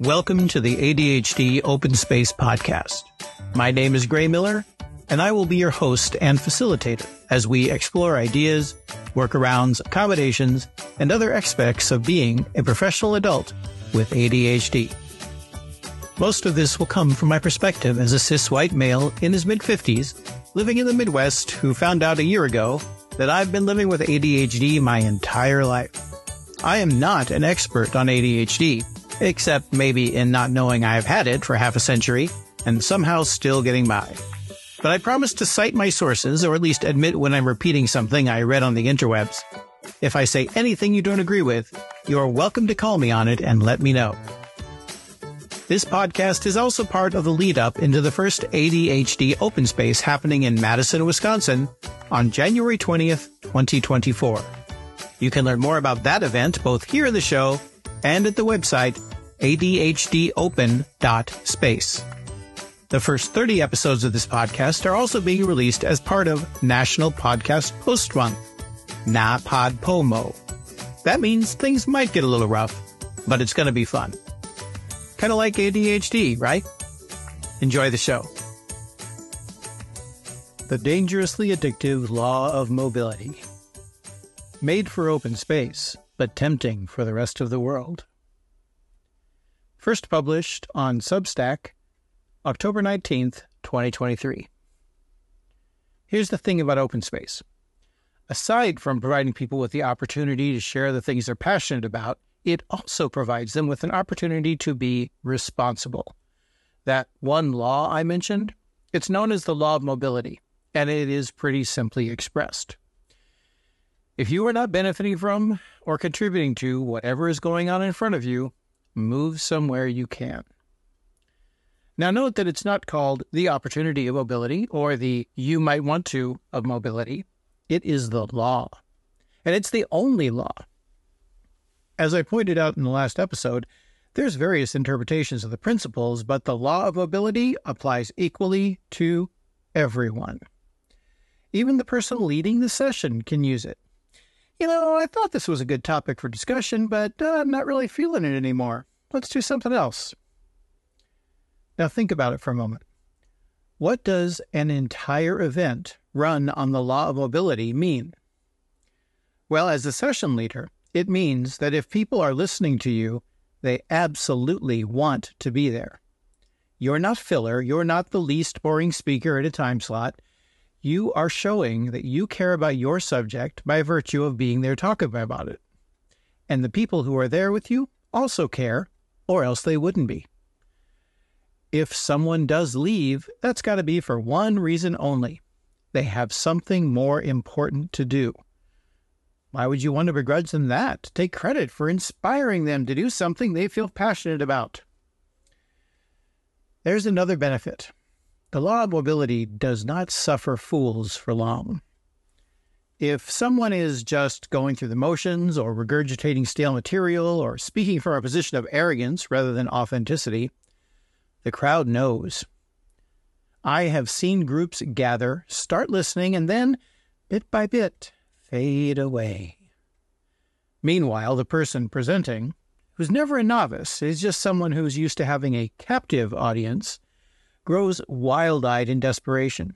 Welcome to the ADHD Open Space Podcast. My name is Gray Miller, and I will be your host and facilitator as we explore ideas, workarounds, accommodations, and other aspects of being a professional adult with ADHD. Most of this will come from my perspective as a cis white male in his mid 50s, living in the Midwest, who found out a year ago that I've been living with ADHD my entire life. I am not an expert on ADHD, except maybe in not knowing I've had it for half a century and somehow still getting by. But I promise to cite my sources, or at least admit when I'm repeating something I read on the interwebs. If I say anything you don't agree with, you're welcome to call me on it and let me know. This podcast is also part of the lead up into the first ADHD open space happening in Madison, Wisconsin on January 20th, 2024. You can learn more about that event both here in the show and at the website adhdopen.space. The first 30 episodes of this podcast are also being released as part of National Podcast Post Month, NaPodPoMo. That means things might get a little rough, but it's going to be fun. Kind of like ADHD, right? Enjoy the show. The Dangerously Addictive Law of Mobility. Made for open space, but tempting for the rest of the world. First published on Substack, October 19th, 2023. Here's the thing about open space. Aside from providing people with the opportunity to share the things they're passionate about, it also provides them with an opportunity to be responsible. That one law I mentioned, it's known as the law of mobility, and it is pretty simply expressed. If you are not benefiting from or contributing to whatever is going on in front of you, move somewhere you can. Now, note that it's not called the opportunity of mobility or the you might want to of mobility. It is the law. And it's the only law. As I pointed out in the last episode, there's various interpretations of the principles, but the law of mobility applies equally to everyone. Even the person leading the session can use it. You know, I thought this was a good topic for discussion, but uh, I'm not really feeling it anymore. Let's do something else. Now, think about it for a moment. What does an entire event run on the law of mobility mean? Well, as a session leader, it means that if people are listening to you, they absolutely want to be there. You're not filler, you're not the least boring speaker at a time slot. You are showing that you care about your subject by virtue of being there talking about it. And the people who are there with you also care, or else they wouldn't be if someone does leave, that's got to be for one reason only they have something more important to do. Why would you want to begrudge them that? Take credit for inspiring them to do something they feel passionate about. There's another benefit. The law of mobility does not suffer fools for long. If someone is just going through the motions or regurgitating stale material or speaking from a position of arrogance rather than authenticity, the crowd knows. I have seen groups gather, start listening, and then, bit by bit, fade away. Meanwhile, the person presenting, who's never a novice, is just someone who's used to having a captive audience, grows wild eyed in desperation.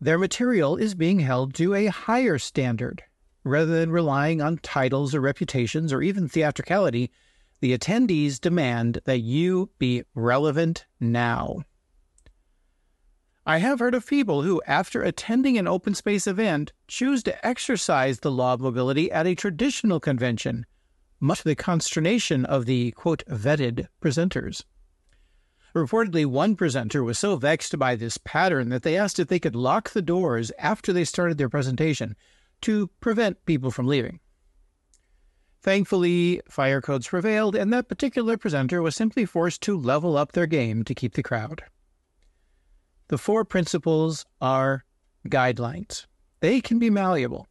Their material is being held to a higher standard. Rather than relying on titles or reputations or even theatricality, the attendees demand that you be relevant now. I have heard of people who, after attending an open space event, choose to exercise the law of mobility at a traditional convention, much to the consternation of the quote vetted presenters. Reportedly, one presenter was so vexed by this pattern that they asked if they could lock the doors after they started their presentation to prevent people from leaving. Thankfully, fire codes prevailed, and that particular presenter was simply forced to level up their game to keep the crowd. The four principles are guidelines. They can be malleable,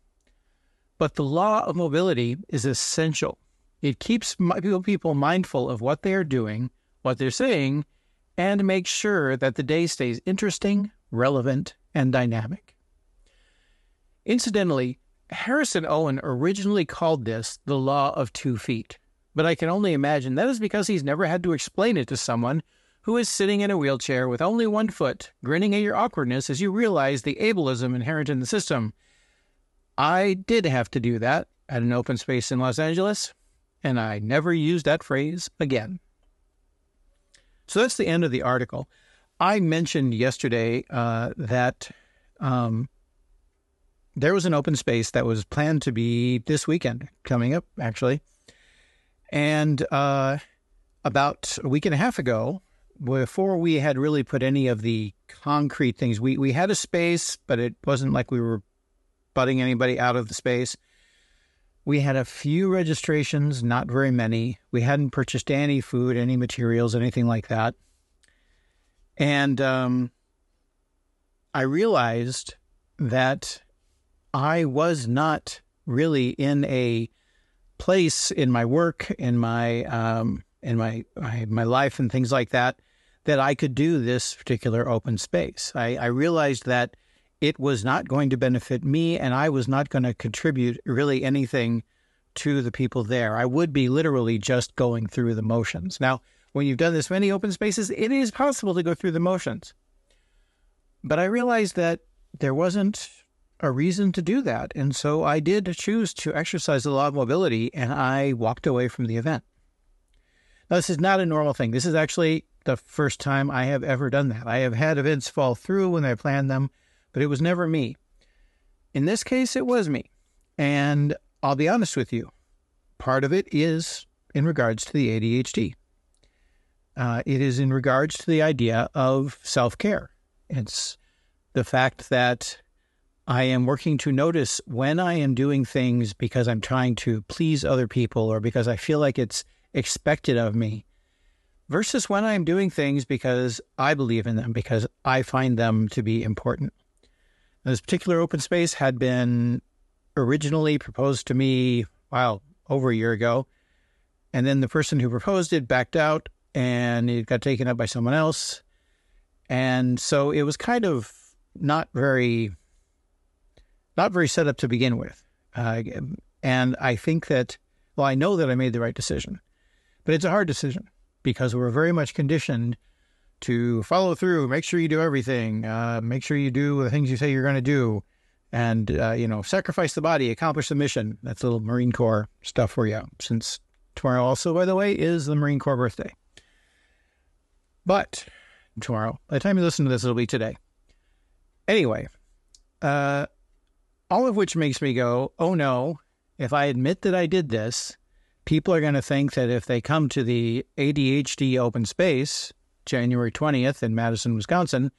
but the law of mobility is essential. It keeps people mindful of what they are doing, what they're saying, and makes sure that the day stays interesting, relevant, and dynamic. Incidentally, Harrison Owen originally called this the law of two feet, but I can only imagine that is because he's never had to explain it to someone who is sitting in a wheelchair with only one foot, grinning at your awkwardness as you realize the ableism inherent in the system. I did have to do that at an open space in Los Angeles, and I never used that phrase again. So that's the end of the article. I mentioned yesterday uh, that um, there was an open space that was planned to be this weekend coming up, actually. And uh, about a week and a half ago, before we had really put any of the concrete things, we, we had a space, but it wasn't like we were butting anybody out of the space. We had a few registrations, not very many. We hadn't purchased any food, any materials, anything like that. And um, I realized that I was not really in a place in my work, in my um, in my, my my life, and things like that, that I could do this particular open space. I, I realized that it was not going to benefit me, and I was not going to contribute really anything to the people there. I would be literally just going through the motions. Now, when you've done this many open spaces, it is possible to go through the motions. But I realized that there wasn't a reason to do that. And so I did choose to exercise the law of mobility and I walked away from the event. Now, this is not a normal thing. This is actually the first time I have ever done that. I have had events fall through when I planned them, but it was never me. In this case, it was me. And I'll be honest with you, part of it is in regards to the ADHD. Uh, it is in regards to the idea of self care. It's the fact that I am working to notice when I am doing things because I'm trying to please other people or because I feel like it's expected of me versus when I'm doing things because I believe in them, because I find them to be important. This particular open space had been originally proposed to me, wow, over a year ago. And then the person who proposed it backed out and it got taken up by someone else. And so it was kind of not very not very set up to begin with. Uh, and I think that, well, I know that I made the right decision, but it's a hard decision because we're very much conditioned to follow through, make sure you do everything, uh, make sure you do the things you say you're going to do, and, uh, you know, sacrifice the body, accomplish the mission. That's a little Marine Corps stuff for you, since tomorrow also, by the way, is the Marine Corps birthday. But tomorrow, by the time you listen to this, it'll be today. Anyway, uh, all of which makes me go, oh no, if I admit that I did this, people are going to think that if they come to the ADHD open space January 20th in Madison, Wisconsin,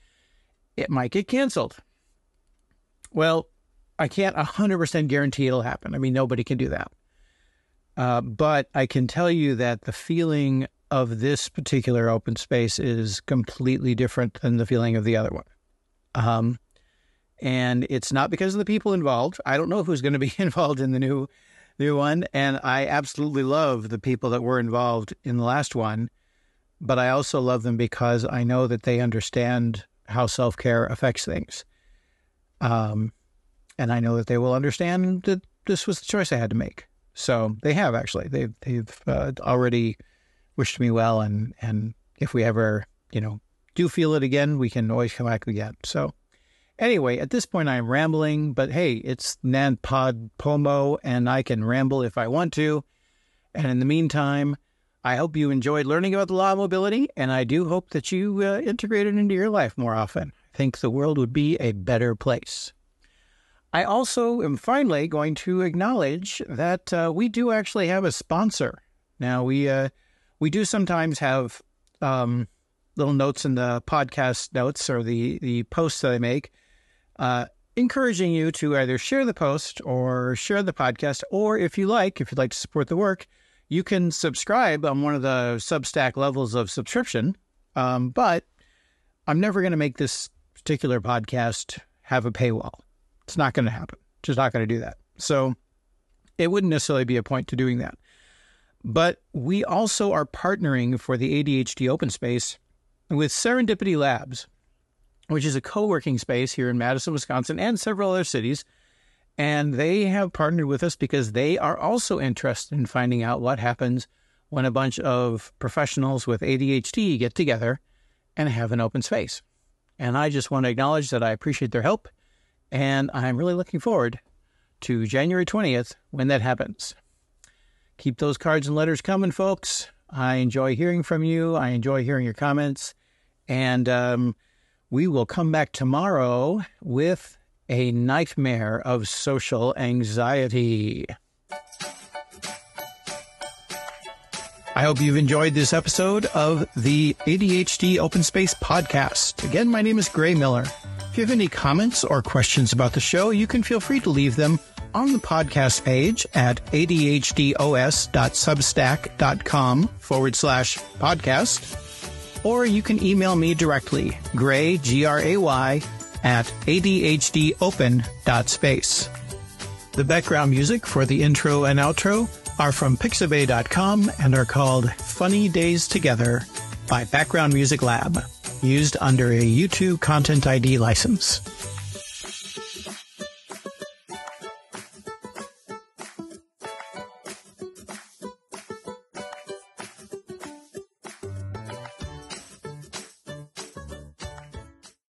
it might get canceled. Well, I can't 100% guarantee it'll happen. I mean, nobody can do that. Uh, but I can tell you that the feeling of this particular open space is completely different than the feeling of the other one. Um, and it's not because of the people involved. I don't know who's going to be involved in the new new one, and I absolutely love the people that were involved in the last one, but I also love them because I know that they understand how self care affects things, um, and I know that they will understand that this was the choice I had to make. So they have actually they've they've uh, already wished me well, and and if we ever you know do feel it again, we can always come back again. So Anyway, at this point, I'm rambling, but hey, it's NaPodPoMo, and I can ramble if I want to. And in the meantime, I hope you enjoyed learning about the law of mobility, and I do hope that you uh, integrate it into your life more often. I think the world would be a better place. I also am finally going to acknowledge that uh, we do actually have a sponsor. Now we uh, we do sometimes have um, little notes in the podcast notes or the the posts that I make uh, encouraging you to either share the post or share the podcast, or if you like, if you'd like to support the work, you can subscribe on one of the Substack levels of subscription. Um, but I'm never going to make this particular podcast have a paywall. It's not going to happen. Just not going to do that. So it wouldn't necessarily be a point to doing that. But we also are partnering for the ADHD Open Space with Serendipity Labs which is a co working space here in Madison, Wisconsin, and several other cities. And they have partnered with us because they are also interested in finding out what happens when a bunch of professionals with ADHD get together and have an open space. And I just want to acknowledge that I appreciate their help. And I'm really looking forward to January 20th when that happens. Keep those cards and letters coming, folks. I enjoy hearing from you. I enjoy hearing your comments. And um, we will come back tomorrow with a nightmare of social anxiety. I hope you've enjoyed this episode of the ADHD Open Space Podcast. Again, my name is Gray Miller. If you have any comments or questions about the show, you can feel free to leave them on the podcast page at adhdos.substack.com forward slash podcast, or you can email me directly, gray, G-R-A-Y, at adhdopen.space. The background music for the intro and outro are from pixabay.com and are called Funny Days Together by Background Music Lab, used under a YouTube Content ID license.